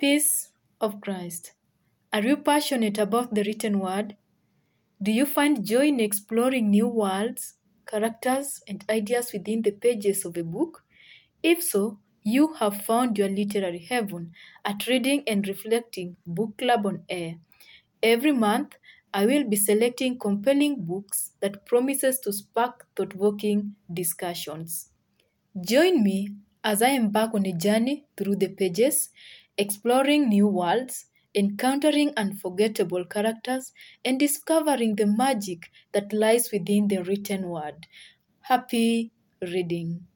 Peace of Christ. Are you passionate about the written word? Do you find joy in exploring new worlds, characters, and ideas within the pages of a book? If so, you have found your literary heaven at Reading and Reflecting Book Club on Air. Every month, I will be selecting compelling books that promises to spark thought-provoking discussions. Join me as I embark on a journey through the pages, exploring new worlds, encountering unforgettable characters, and discovering the magic that lies within the written word. Happy reading.